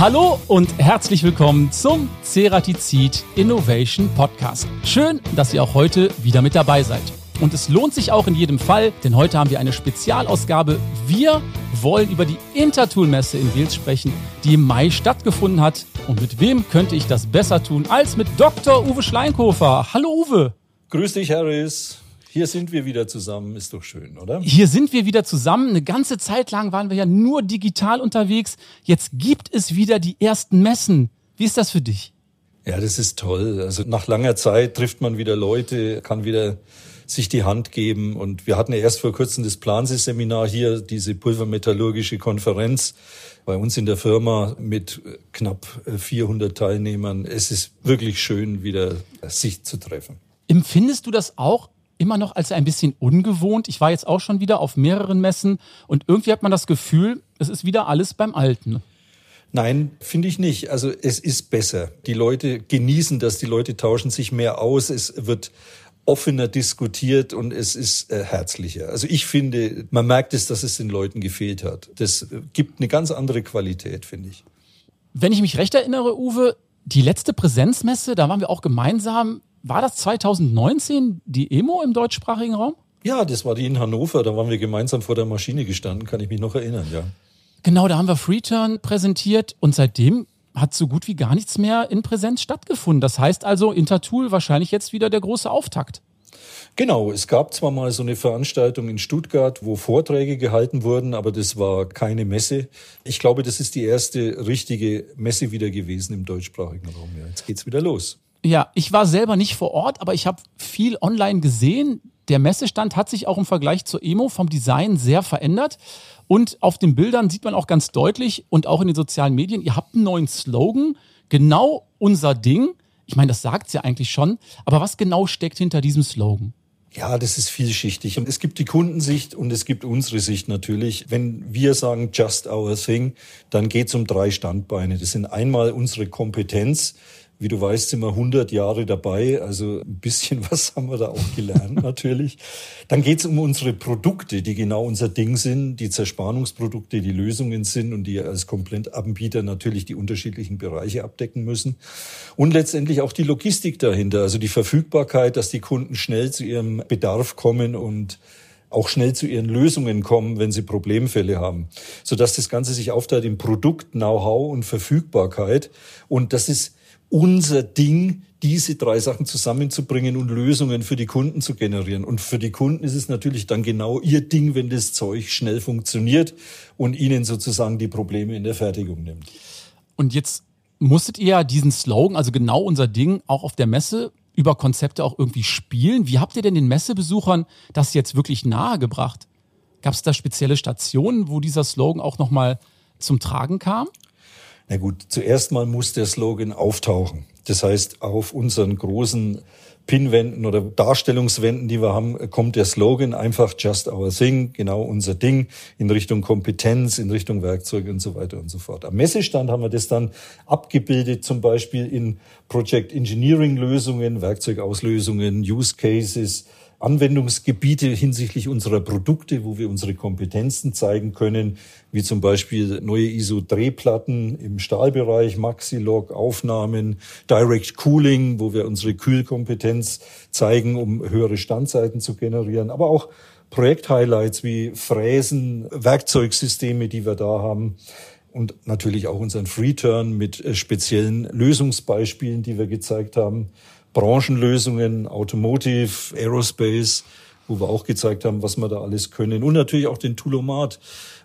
Hallo und herzlich willkommen zum Ceratizid Innovation Podcast. Schön, dass ihr auch heute wieder mit dabei seid. Und es lohnt sich auch in jedem Fall, denn heute haben wir eine Spezialausgabe. Wir wollen über die Intertool-Messe in Wels sprechen, die im Mai stattgefunden hat. Und mit wem könnte ich das besser tun als mit Dr. Uwe Schleinkofer? Hallo Uwe. Grüß dich, Harris. Hier sind wir wieder zusammen, ist doch schön, oder? Hier sind wir wieder zusammen. Eine ganze Zeit lang waren wir ja nur digital unterwegs. Jetzt gibt es wieder die ersten Messen. Wie ist das für dich? Ja, das ist toll. Also nach langer Zeit trifft man wieder Leute, kann wieder sich die Hand geben. Und wir hatten ja erst vor kurzem das Plansee-Seminar hier, diese pulvermetallurgische Konferenz bei uns in der Firma mit knapp 400 Teilnehmern. Es ist wirklich schön, wieder sich zu treffen. Empfindest du das auch immer noch als ein bisschen ungewohnt. Ich war jetzt auch schon wieder auf mehreren Messen und irgendwie hat man das Gefühl, es ist wieder alles beim Alten. Nein, finde ich nicht. Also es ist besser. Die Leute genießen das, die Leute tauschen sich mehr aus, es wird offener diskutiert und es ist äh, herzlicher. Also ich finde, man merkt es, dass es den Leuten gefehlt hat. Das äh, gibt eine ganz andere Qualität, finde ich. Wenn ich mich recht erinnere, Uwe, die letzte Präsenzmesse, da waren wir auch gemeinsam war das 2019 die Emo im deutschsprachigen Raum? Ja, das war die in Hannover. Da waren wir gemeinsam vor der Maschine gestanden, kann ich mich noch erinnern, ja. Genau, da haben wir Freeturn präsentiert und seitdem hat so gut wie gar nichts mehr in Präsenz stattgefunden. Das heißt also, Intertool wahrscheinlich jetzt wieder der große Auftakt. Genau, es gab zwar mal so eine Veranstaltung in Stuttgart, wo Vorträge gehalten wurden, aber das war keine Messe. Ich glaube, das ist die erste richtige Messe wieder gewesen im deutschsprachigen Raum. Ja, jetzt geht's wieder los. Ja, ich war selber nicht vor Ort, aber ich habe viel online gesehen. Der Messestand hat sich auch im Vergleich zur Emo vom Design sehr verändert. Und auf den Bildern sieht man auch ganz deutlich und auch in den sozialen Medien, ihr habt einen neuen Slogan, genau unser Ding. Ich meine, das sagt ja eigentlich schon, aber was genau steckt hinter diesem Slogan? Ja, das ist vielschichtig. Und es gibt die Kundensicht und es gibt unsere Sicht natürlich. Wenn wir sagen just our thing, dann geht es um drei Standbeine. Das sind einmal unsere Kompetenz. Wie du weißt, sind wir 100 Jahre dabei, also ein bisschen was haben wir da auch gelernt natürlich. Dann geht es um unsere Produkte, die genau unser Ding sind, die Zerspannungsprodukte, die Lösungen sind und die als Komplettanbieter natürlich die unterschiedlichen Bereiche abdecken müssen. Und letztendlich auch die Logistik dahinter, also die Verfügbarkeit, dass die Kunden schnell zu ihrem Bedarf kommen und auch schnell zu ihren Lösungen kommen, wenn sie Problemfälle haben, sodass das Ganze sich aufteilt in Produkt, Know-how und Verfügbarkeit. Und das ist unser Ding, diese drei Sachen zusammenzubringen und Lösungen für die Kunden zu generieren. Und für die Kunden ist es natürlich dann genau ihr Ding, wenn das Zeug schnell funktioniert und ihnen sozusagen die Probleme in der Fertigung nimmt. Und jetzt musstet ihr diesen Slogan, also genau unser Ding, auch auf der Messe über Konzepte auch irgendwie spielen. Wie habt ihr denn den Messebesuchern das jetzt wirklich nahegebracht? Gab es da spezielle Stationen, wo dieser Slogan auch nochmal zum Tragen kam? Na gut, zuerst mal muss der Slogan auftauchen. Das heißt, auf unseren großen Pinwänden oder Darstellungswänden, die wir haben, kommt der Slogan einfach Just Our Thing, genau unser Ding, in Richtung Kompetenz, in Richtung Werkzeuge und so weiter und so fort. Am Messestand haben wir das dann abgebildet, zum Beispiel in Project Engineering Lösungen, Werkzeugauslösungen, Use Cases, Anwendungsgebiete hinsichtlich unserer Produkte, wo wir unsere Kompetenzen zeigen können, wie zum Beispiel neue ISO-Drehplatten im Stahlbereich, Maxilog, Aufnahmen, Direct Cooling, wo wir unsere Kühlkompetenz zeigen, um höhere Standzeiten zu generieren, aber auch Projekthighlights wie Fräsen, Werkzeugsysteme, die wir da haben und natürlich auch unseren Freeturn mit äh, speziellen Lösungsbeispielen, die wir gezeigt haben. Branchenlösungen, Automotive, Aerospace, wo wir auch gezeigt haben, was wir da alles können. Und natürlich auch den Toolomat,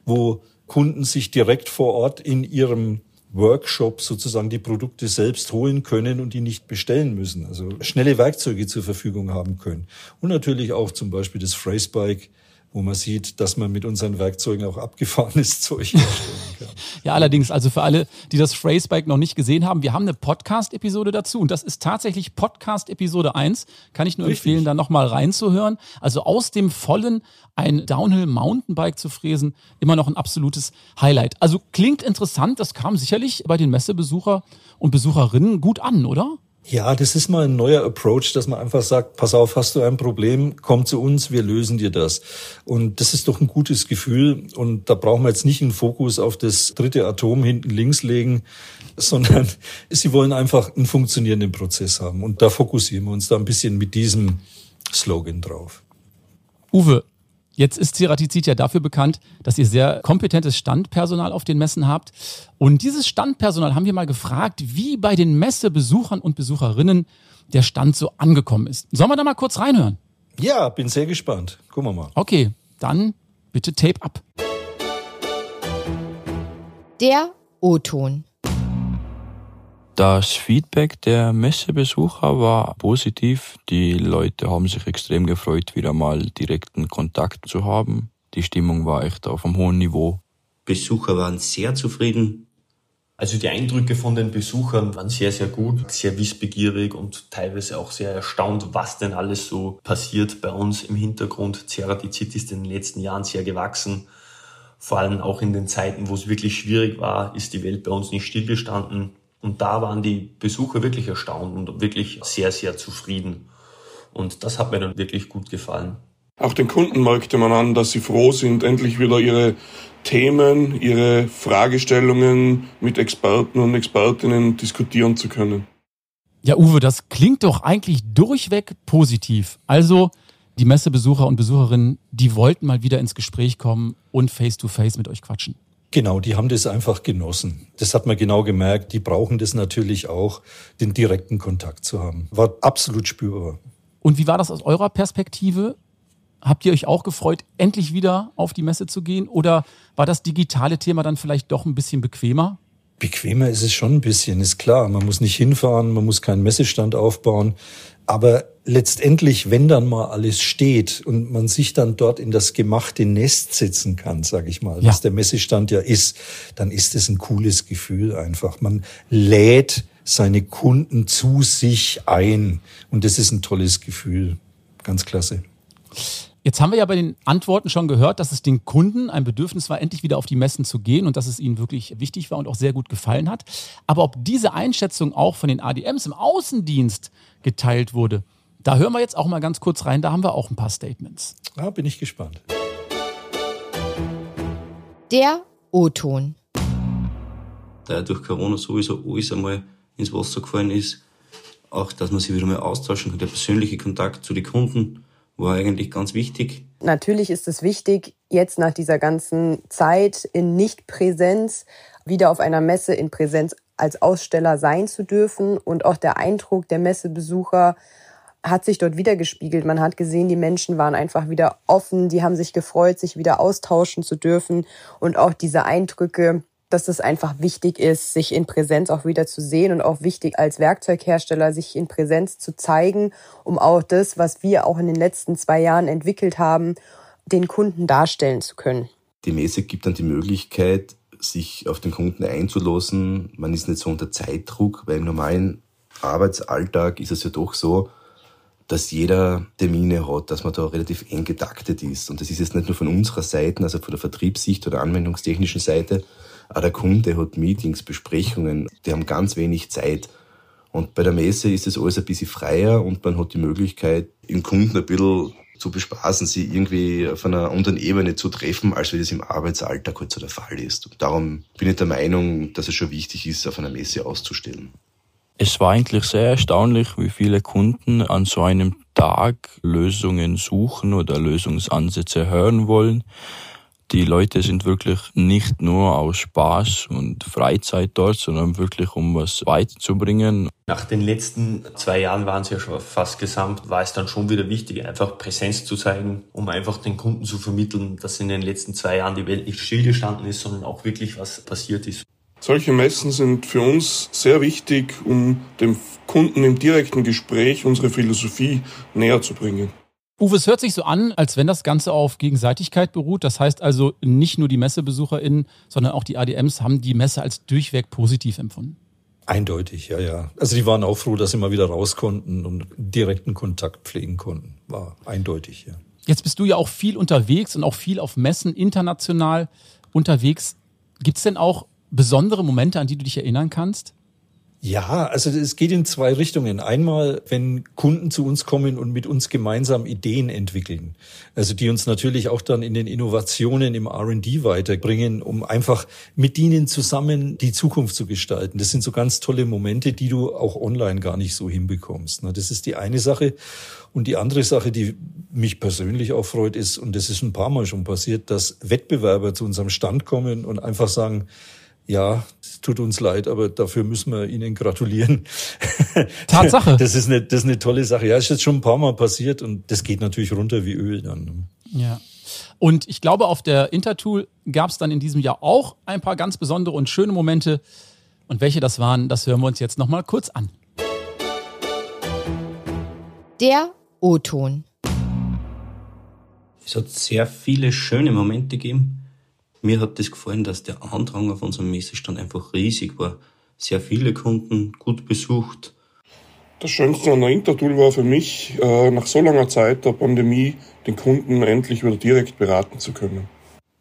wo Kunden sich direkt vor Ort in ihrem Workshop sozusagen die Produkte selbst holen können und die nicht bestellen müssen. Also schnelle Werkzeuge zur Verfügung haben können. Und natürlich auch zum Beispiel das Phrasebike, wo man sieht, dass man mit unseren Werkzeugen auch abgefahrenes Zeug herstellen kann. ja, allerdings, also für alle, die das Phrasebike noch nicht gesehen haben, wir haben eine Podcast-Episode dazu und das ist tatsächlich Podcast-Episode 1. Kann ich nur Richtig. empfehlen, da nochmal reinzuhören. Also aus dem Vollen ein Downhill-Mountainbike zu fräsen, immer noch ein absolutes Highlight. Also klingt interessant, das kam sicherlich bei den Messebesucher und Besucherinnen gut an, oder? Ja, das ist mal ein neuer Approach, dass man einfach sagt, pass auf, hast du ein Problem, komm zu uns, wir lösen dir das. Und das ist doch ein gutes Gefühl. Und da brauchen wir jetzt nicht einen Fokus auf das dritte Atom hinten links legen, sondern sie wollen einfach einen funktionierenden Prozess haben. Und da fokussieren wir uns da ein bisschen mit diesem Slogan drauf. Uwe, Jetzt ist Ceratizid ja dafür bekannt, dass ihr sehr kompetentes Standpersonal auf den Messen habt. Und dieses Standpersonal haben wir mal gefragt, wie bei den Messebesuchern und Besucherinnen der Stand so angekommen ist. Sollen wir da mal kurz reinhören? Ja, bin sehr gespannt. Gucken wir mal. Okay, dann bitte Tape ab. Der O-Ton. Das Feedback der Messebesucher war positiv. Die Leute haben sich extrem gefreut, wieder mal direkten Kontakt zu haben. Die Stimmung war echt auf einem hohen Niveau. Besucher waren sehr zufrieden. Also die Eindrücke von den Besuchern waren sehr, sehr gut, sehr wissbegierig und teilweise auch sehr erstaunt, was denn alles so passiert bei uns im Hintergrund. Ceratizid ist in den letzten Jahren sehr gewachsen. Vor allem auch in den Zeiten, wo es wirklich schwierig war, ist die Welt bei uns nicht stillgestanden. Und da waren die Besucher wirklich erstaunt und wirklich sehr, sehr zufrieden. Und das hat mir dann wirklich gut gefallen. Auch den Kunden merkte man an, dass sie froh sind, endlich wieder ihre Themen, ihre Fragestellungen mit Experten und Expertinnen diskutieren zu können. Ja, Uwe, das klingt doch eigentlich durchweg positiv. Also, die Messebesucher und Besucherinnen, die wollten mal wieder ins Gespräch kommen und face-to-face -face mit euch quatschen. Genau, die haben das einfach genossen. Das hat man genau gemerkt. Die brauchen das natürlich auch, den direkten Kontakt zu haben. War absolut spürbar. Und wie war das aus eurer Perspektive? Habt ihr euch auch gefreut, endlich wieder auf die Messe zu gehen? Oder war das digitale Thema dann vielleicht doch ein bisschen bequemer? Bequemer ist es schon ein bisschen, ist klar. Man muss nicht hinfahren, man muss keinen Messestand aufbauen. Aber letztendlich, wenn dann mal alles steht und man sich dann dort in das gemachte Nest setzen kann, sage ich mal, ja. was der Messestand ja ist, dann ist es ein cooles Gefühl einfach. Man lädt seine Kunden zu sich ein und das ist ein tolles Gefühl. Ganz klasse. Jetzt haben wir ja bei den Antworten schon gehört, dass es den Kunden ein Bedürfnis war, endlich wieder auf die Messen zu gehen und dass es ihnen wirklich wichtig war und auch sehr gut gefallen hat. Aber ob diese Einschätzung auch von den ADMs im Außendienst geteilt wurde, da hören wir jetzt auch mal ganz kurz rein. Da haben wir auch ein paar Statements. Ja, bin ich gespannt. Der O-Ton. Da ja durch Corona sowieso alles einmal ins Wasser gefallen ist, auch dass man sich wieder mal austauschen kann, der persönliche Kontakt zu den Kunden war eigentlich ganz wichtig. Natürlich ist es wichtig, jetzt nach dieser ganzen Zeit in Nichtpräsenz wieder auf einer Messe in Präsenz als Aussteller sein zu dürfen. Und auch der Eindruck der Messebesucher hat sich dort wieder gespiegelt. Man hat gesehen, die Menschen waren einfach wieder offen, die haben sich gefreut, sich wieder austauschen zu dürfen. Und auch diese Eindrücke dass es einfach wichtig ist, sich in Präsenz auch wieder zu sehen und auch wichtig als Werkzeughersteller sich in Präsenz zu zeigen, um auch das, was wir auch in den letzten zwei Jahren entwickelt haben, den Kunden darstellen zu können. Die Messe gibt dann die Möglichkeit, sich auf den Kunden einzulassen. Man ist nicht so unter Zeitdruck, weil im normalen Arbeitsalltag ist es ja doch so, dass jeder Termine hat, dass man da relativ eng getaktet ist. Und das ist jetzt nicht nur von unserer Seite, also von der Vertriebssicht oder anwendungstechnischen Seite, auch der Kunde hat Meetings, Besprechungen, die haben ganz wenig Zeit. Und bei der Messe ist es alles ein bisschen freier und man hat die Möglichkeit, den Kunden ein bisschen zu bespaßen, sie irgendwie auf einer anderen Ebene zu treffen, als wie das im Arbeitsalltag halt so der Fall ist. Und darum bin ich der Meinung, dass es schon wichtig ist, auf einer Messe auszustellen. Es war eigentlich sehr erstaunlich, wie viele Kunden an so einem Tag Lösungen suchen oder Lösungsansätze hören wollen. Die Leute sind wirklich nicht nur aus Spaß und Freizeit dort, sondern wirklich um was weiterzubringen. Nach den letzten zwei Jahren waren es ja schon fast gesamt, war es dann schon wieder wichtig, einfach Präsenz zu zeigen, um einfach den Kunden zu vermitteln, dass in den letzten zwei Jahren die Welt nicht stillgestanden ist, sondern auch wirklich was passiert ist. Solche Messen sind für uns sehr wichtig, um dem Kunden im direkten Gespräch unsere Philosophie näher zu bringen. Uwe, es hört sich so an, als wenn das Ganze auf Gegenseitigkeit beruht. Das heißt also, nicht nur die MessebesucherInnen, sondern auch die ADMs haben die Messe als durchweg positiv empfunden. Eindeutig, ja, ja. Also die waren auch froh, dass sie mal wieder raus konnten und direkten Kontakt pflegen konnten. War eindeutig, ja. Jetzt bist du ja auch viel unterwegs und auch viel auf Messen international unterwegs. Gibt es denn auch besondere Momente, an die du dich erinnern kannst? Ja, also es geht in zwei Richtungen. Einmal, wenn Kunden zu uns kommen und mit uns gemeinsam Ideen entwickeln, also die uns natürlich auch dann in den Innovationen im R&D weiterbringen, um einfach mit ihnen zusammen die Zukunft zu gestalten. Das sind so ganz tolle Momente, die du auch online gar nicht so hinbekommst. Das ist die eine Sache. Und die andere Sache, die mich persönlich auch freut, ist, und das ist ein paar Mal schon passiert, dass Wettbewerber zu unserem Stand kommen und einfach sagen, ja, es tut uns leid, aber dafür müssen wir Ihnen gratulieren. Tatsache. Das ist eine, das ist eine tolle Sache. Ja, ist jetzt schon ein paar Mal passiert und das geht natürlich runter wie Öl dann. Ne? Ja. Und ich glaube, auf der Intertool gab es dann in diesem Jahr auch ein paar ganz besondere und schöne Momente. Und welche das waren, das hören wir uns jetzt nochmal kurz an. Der O-Ton. Es hat sehr viele schöne Momente gegeben mir hat das gefallen, dass der Andrang auf unserem Messestand einfach riesig war. Sehr viele Kunden, gut besucht. Das Schönste an der Intertool war für mich, äh, nach so langer Zeit der Pandemie den Kunden endlich wieder direkt beraten zu können.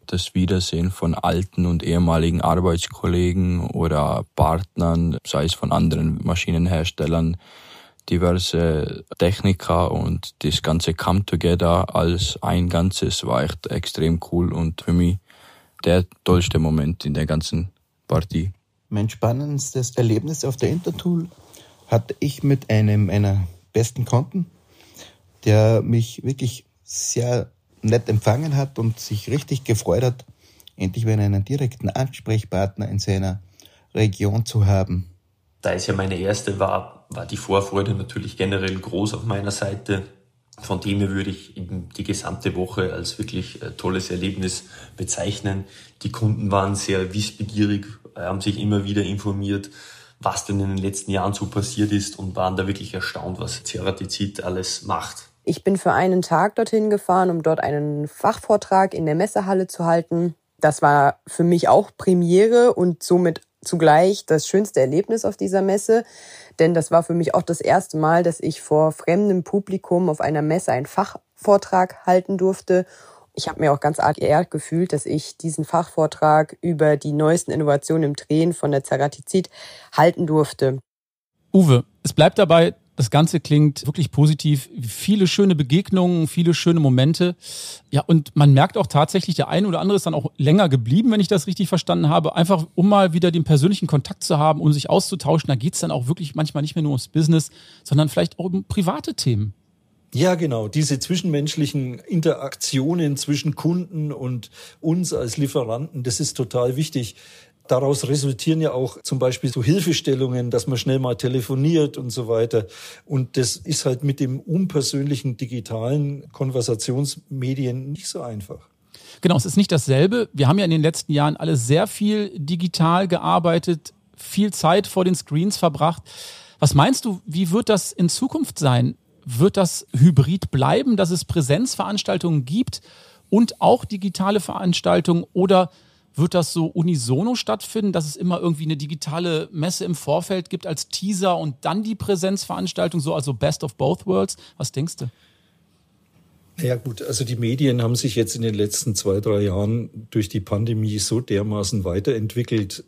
Das Wiedersehen von alten und ehemaligen Arbeitskollegen oder Partnern, sei es von anderen Maschinenherstellern, diverse Techniker und das ganze Come Together als ein Ganzes war echt extrem cool und für mich der tollste Moment in der ganzen Partie. Mein spannendstes Erlebnis auf der Intertool hatte ich mit einem meiner besten Konten, der mich wirklich sehr nett empfangen hat und sich richtig gefreut hat, endlich wieder einen direkten Ansprechpartner in seiner Region zu haben. Da es ja meine erste war, war die Vorfreude natürlich generell groß auf meiner Seite. Von dem her würde ich eben die gesamte Woche als wirklich äh, tolles Erlebnis bezeichnen. Die Kunden waren sehr wissbegierig, haben sich immer wieder informiert, was denn in den letzten Jahren so passiert ist und waren da wirklich erstaunt, was Ceratizid alles macht. Ich bin für einen Tag dorthin gefahren, um dort einen Fachvortrag in der Messehalle zu halten. Das war für mich auch Premiere und somit zugleich das schönste Erlebnis auf dieser Messe, denn das war für mich auch das erste Mal, dass ich vor fremdem Publikum auf einer Messe einen Fachvortrag halten durfte. Ich habe mir auch ganz arg geehrt gefühlt, dass ich diesen Fachvortrag über die neuesten Innovationen im Drehen von der Ceratizid halten durfte. Uwe, es bleibt dabei, das Ganze klingt wirklich positiv. Viele schöne Begegnungen, viele schöne Momente. Ja, und man merkt auch tatsächlich, der eine oder andere ist dann auch länger geblieben, wenn ich das richtig verstanden habe. Einfach, um mal wieder den persönlichen Kontakt zu haben, um sich auszutauschen. Da geht's dann auch wirklich manchmal nicht mehr nur ums Business, sondern vielleicht auch um private Themen. Ja, genau. Diese zwischenmenschlichen Interaktionen zwischen Kunden und uns als Lieferanten, das ist total wichtig. Daraus resultieren ja auch zum Beispiel so Hilfestellungen, dass man schnell mal telefoniert und so weiter. Und das ist halt mit dem unpersönlichen digitalen Konversationsmedien nicht so einfach. Genau, es ist nicht dasselbe. Wir haben ja in den letzten Jahren alle sehr viel digital gearbeitet, viel Zeit vor den Screens verbracht. Was meinst du, wie wird das in Zukunft sein? Wird das hybrid bleiben, dass es Präsenzveranstaltungen gibt und auch digitale Veranstaltungen oder wird das so unisono stattfinden, dass es immer irgendwie eine digitale Messe im Vorfeld gibt als Teaser und dann die Präsenzveranstaltung, so also Best of Both Worlds? Was denkst du? Ja gut, also die Medien haben sich jetzt in den letzten zwei, drei Jahren durch die Pandemie so dermaßen weiterentwickelt,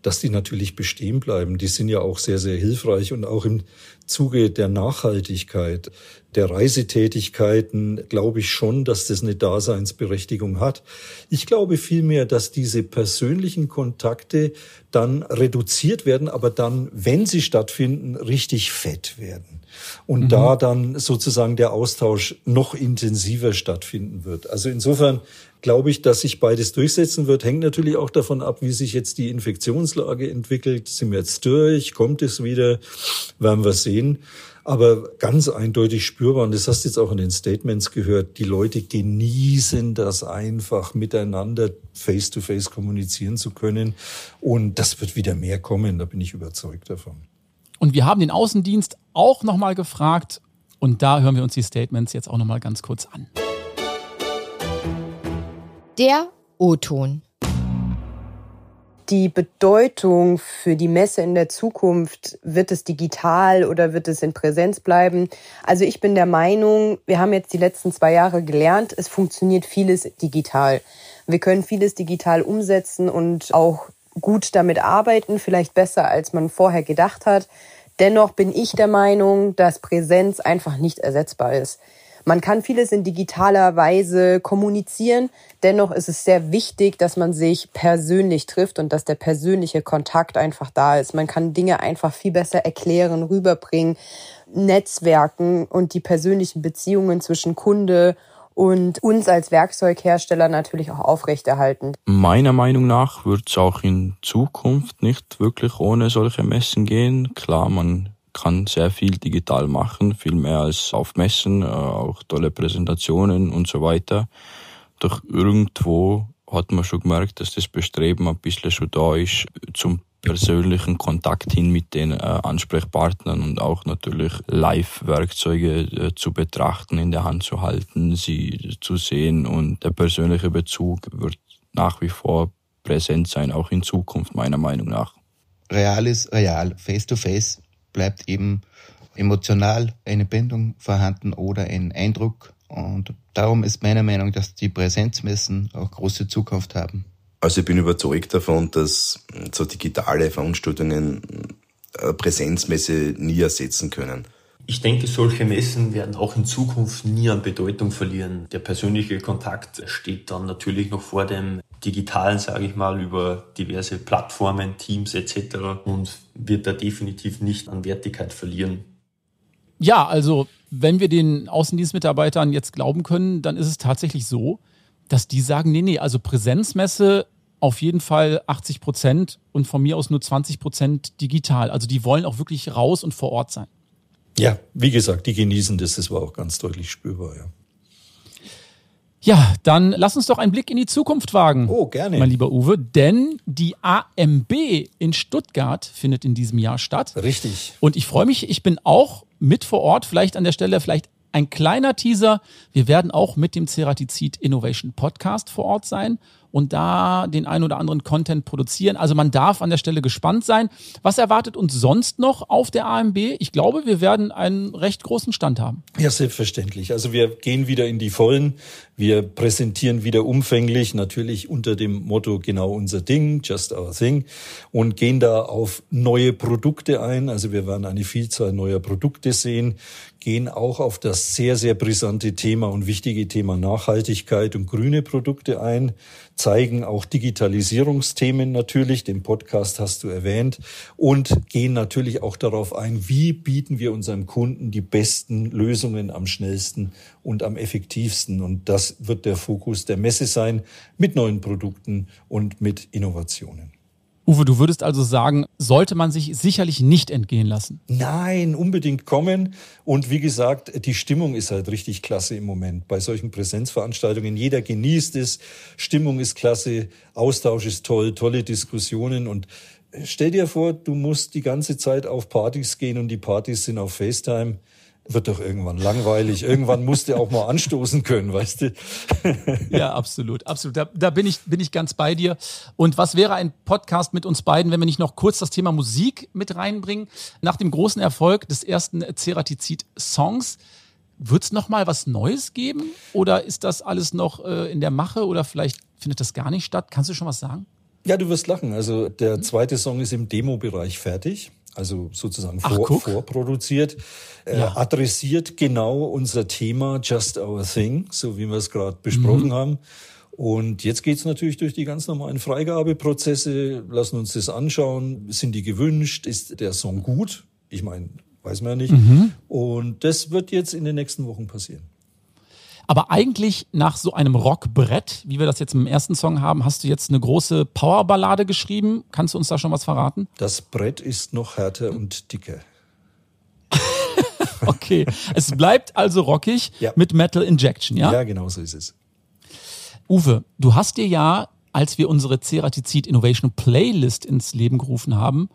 dass die natürlich bestehen bleiben. Die sind ja auch sehr, sehr hilfreich und auch im Zuge der Nachhaltigkeit, der Reisetätigkeiten glaube ich schon, dass das eine Daseinsberechtigung hat. Ich glaube vielmehr, dass diese persönlichen Kontakte dann reduziert werden, aber dann, wenn sie stattfinden, richtig fett werden. Und mhm. da dann sozusagen der Austausch noch intensiver stattfinden wird. Also insofern glaube ich, dass sich beides durchsetzen wird. Hängt natürlich auch davon ab, wie sich jetzt die Infektionslage entwickelt. Sind wir jetzt durch? Kommt es wieder? Werden wir sehen. Aber ganz eindeutig spürbar, und das hast du jetzt auch in den Statements gehört, die Leute genießen das einfach miteinander face-to-face -face kommunizieren zu können. Und das wird wieder mehr kommen, da bin ich überzeugt davon. Und wir haben den Außendienst auch nochmal gefragt. Und da hören wir uns die Statements jetzt auch nochmal ganz kurz an. Der O-Ton. Die Bedeutung für die Messe in der Zukunft, wird es digital oder wird es in Präsenz bleiben? Also ich bin der Meinung, wir haben jetzt die letzten zwei Jahre gelernt, es funktioniert vieles digital. Wir können vieles digital umsetzen und auch gut damit arbeiten, vielleicht besser, als man vorher gedacht hat. Dennoch bin ich der Meinung, dass Präsenz einfach nicht ersetzbar ist. Man kann vieles in digitaler Weise kommunizieren. Dennoch ist es sehr wichtig, dass man sich persönlich trifft und dass der persönliche Kontakt einfach da ist. Man kann Dinge einfach viel besser erklären, rüberbringen, Netzwerken und die persönlichen Beziehungen zwischen Kunde und uns als Werkzeughersteller natürlich auch aufrechterhalten. Meiner Meinung nach wird es auch in Zukunft nicht wirklich ohne solche Messen gehen. Klar, man kann sehr viel digital machen, viel mehr als auf Messen, äh, auch tolle Präsentationen und so weiter. Doch irgendwo hat man schon gemerkt, dass das Bestreben ein bisschen schon da ist zum persönlichen Kontakt hin mit den äh, Ansprechpartnern und auch natürlich Live-Werkzeuge äh, zu betrachten, in der Hand zu halten, sie zu sehen und der persönliche Bezug wird nach wie vor präsent sein, auch in Zukunft meiner Meinung nach. Real ist real, face to face bleibt eben emotional eine Bindung vorhanden oder ein Eindruck. Und darum ist meine Meinung, dass die Präsenzmessen auch große Zukunft haben. Also ich bin überzeugt davon, dass so digitale Veranstaltungen Präsenzmesse nie ersetzen können. Ich denke, solche Messen werden auch in Zukunft nie an Bedeutung verlieren. Der persönliche Kontakt steht dann natürlich noch vor dem digitalen, sage ich mal, über diverse Plattformen, Teams etc. und wird da definitiv nicht an Wertigkeit verlieren. Ja, also wenn wir den Außendienstmitarbeitern jetzt glauben können, dann ist es tatsächlich so, dass die sagen, nee, nee, also Präsenzmesse auf jeden Fall 80 Prozent und von mir aus nur 20 Prozent digital. Also die wollen auch wirklich raus und vor Ort sein. Ja, wie gesagt, die genießen das, das war auch ganz deutlich spürbar, ja. Ja, dann lass uns doch einen Blick in die Zukunft wagen. Oh, gerne. Mein lieber Uwe, denn die AMB in Stuttgart findet in diesem Jahr statt. Richtig. Und ich freue mich, ich bin auch mit vor Ort, vielleicht an der Stelle, vielleicht ein kleiner Teaser. Wir werden auch mit dem Ceratizid Innovation Podcast vor Ort sein und da den ein oder anderen Content produzieren. Also man darf an der Stelle gespannt sein. Was erwartet uns sonst noch auf der AMB? Ich glaube, wir werden einen recht großen Stand haben. Ja, selbstverständlich. Also wir gehen wieder in die Vollen. Wir präsentieren wieder umfänglich, natürlich unter dem Motto genau unser Ding, just our thing, und gehen da auf neue Produkte ein. Also wir werden eine Vielzahl neuer Produkte sehen, gehen auch auf das sehr, sehr brisante Thema und wichtige Thema Nachhaltigkeit und grüne Produkte ein, zeigen auch Digitalisierungsthemen natürlich, den Podcast hast du erwähnt, und gehen natürlich auch darauf ein, wie bieten wir unserem Kunden die besten Lösungen am schnellsten und am effektivsten. Und das wird der Fokus der Messe sein mit neuen Produkten und mit Innovationen. Uwe, du würdest also sagen, sollte man sich sicherlich nicht entgehen lassen. Nein, unbedingt kommen. Und wie gesagt, die Stimmung ist halt richtig klasse im Moment bei solchen Präsenzveranstaltungen. Jeder genießt es, Stimmung ist klasse, Austausch ist toll, tolle Diskussionen und Stell dir vor, du musst die ganze Zeit auf Partys gehen und die Partys sind auf FaceTime wird doch irgendwann langweilig. Irgendwann musst du auch mal anstoßen können, weißt du? ja, absolut, absolut. Da, da, bin ich bin ich ganz bei dir. Und was wäre ein Podcast mit uns beiden, wenn wir nicht noch kurz das Thema Musik mit reinbringen? Nach dem großen Erfolg des ersten Ceratizid-Songs wird es noch mal was Neues geben oder ist das alles noch äh, in der Mache oder vielleicht findet das gar nicht statt? Kannst du schon was sagen? Ja, du wirst lachen. Also der zweite Song ist im Demo-Bereich fertig also sozusagen vor, vorproduziert, äh, ja. adressiert genau unser Thema Just Our Thing, so wie wir es gerade besprochen mhm. haben. Und jetzt geht's natürlich durch die ganz normalen Freigabeprozesse, lassen uns das anschauen, sind die gewünscht, ist der Song gut? Ich meine, weiß man ja nicht. Mhm. Und das wird jetzt in den nächsten Wochen passieren. Aber eigentlich nach so einem Rockbrett, wie wir das jetzt im ersten Song haben, hast du jetzt eine große Powerballade geschrieben. Kannst du uns da schon was verraten? Das Brett ist noch härter und dicker. okay, es bleibt also rockig ja. mit Metal Injection, ja? Ja, genau so ist es. Uwe, du hast dir ja, als wir unsere Ceratizid Innovation Playlist ins Leben gerufen haben,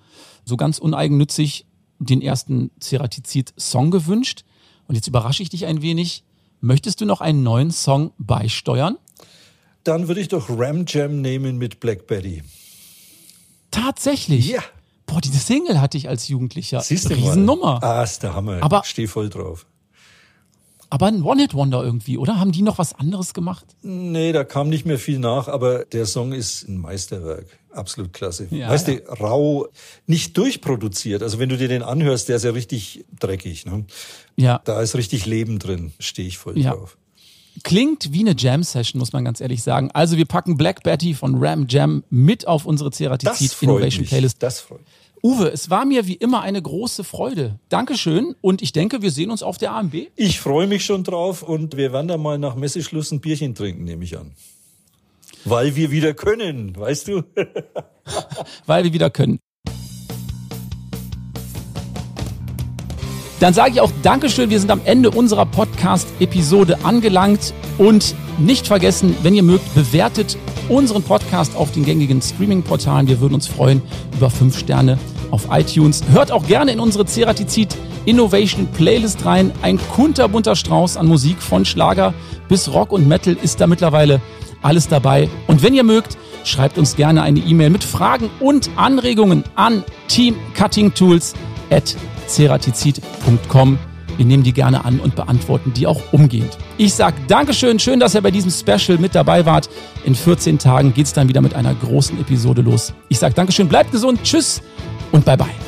so ganz uneigennützig den ersten Ceratizid Song gewünscht. Und jetzt überrasche ich dich ein wenig. Möchtest du noch einen neuen Song beisteuern? Dann würde ich doch Ram Jam nehmen mit Black Betty. Tatsächlich? Ja. Boah, diese Single hatte ich als Jugendlicher. Siehst du Riesennummer. Ah, ist der Hammer. Aber steh voll drauf. Aber ein One-Hit-Wonder irgendwie, oder? Haben die noch was anderes gemacht? Nee, da kam nicht mehr viel nach, aber der Song ist ein Meisterwerk. Absolut klasse. Ja, weißt ja. du, rau, nicht durchproduziert. Also wenn du dir den anhörst, der ist ja richtig dreckig. Ne? Ja. Da ist richtig Leben drin, stehe ich voll Ja. drauf. Klingt wie eine Jam-Session, muss man ganz ehrlich sagen. Also wir packen Black Betty von Ram Jam mit auf unsere Ceratizid Innovation mich. Playlist. Das freut mich. Uwe, es war mir wie immer eine große Freude. Dankeschön und ich denke, wir sehen uns auf der AMB. Ich freue mich schon drauf und wir werden da mal nach Messeschluss ein Bierchen trinken, nehme ich an. Weil wir wieder können, weißt du? weil wir wieder können. Dann sage ich auch Dankeschön. Wir sind am Ende unserer Podcast-Episode angelangt. Und nicht vergessen, wenn ihr mögt, bewertet unseren Podcast auf den gängigen Streaming-Portalen. Wir würden uns freuen über fünf Sterne auf iTunes. Hört auch gerne in unsere Ceratizid Innovation Playlist rein. Ein kunterbunter Strauß an Musik von Schlager bis Rock und Metal ist da mittlerweile alles dabei. Und wenn ihr mögt, schreibt uns gerne eine E-Mail mit Fragen und Anregungen an teamcuttingtools.ceratizid.com. Wir nehmen die gerne an und beantworten die auch umgehend. Ich sage Dankeschön, schön, dass ihr bei diesem Special mit dabei wart. In 14 Tagen geht's dann wieder mit einer großen Episode los. Ich sage Dankeschön, bleibt gesund, tschüss und bye bye.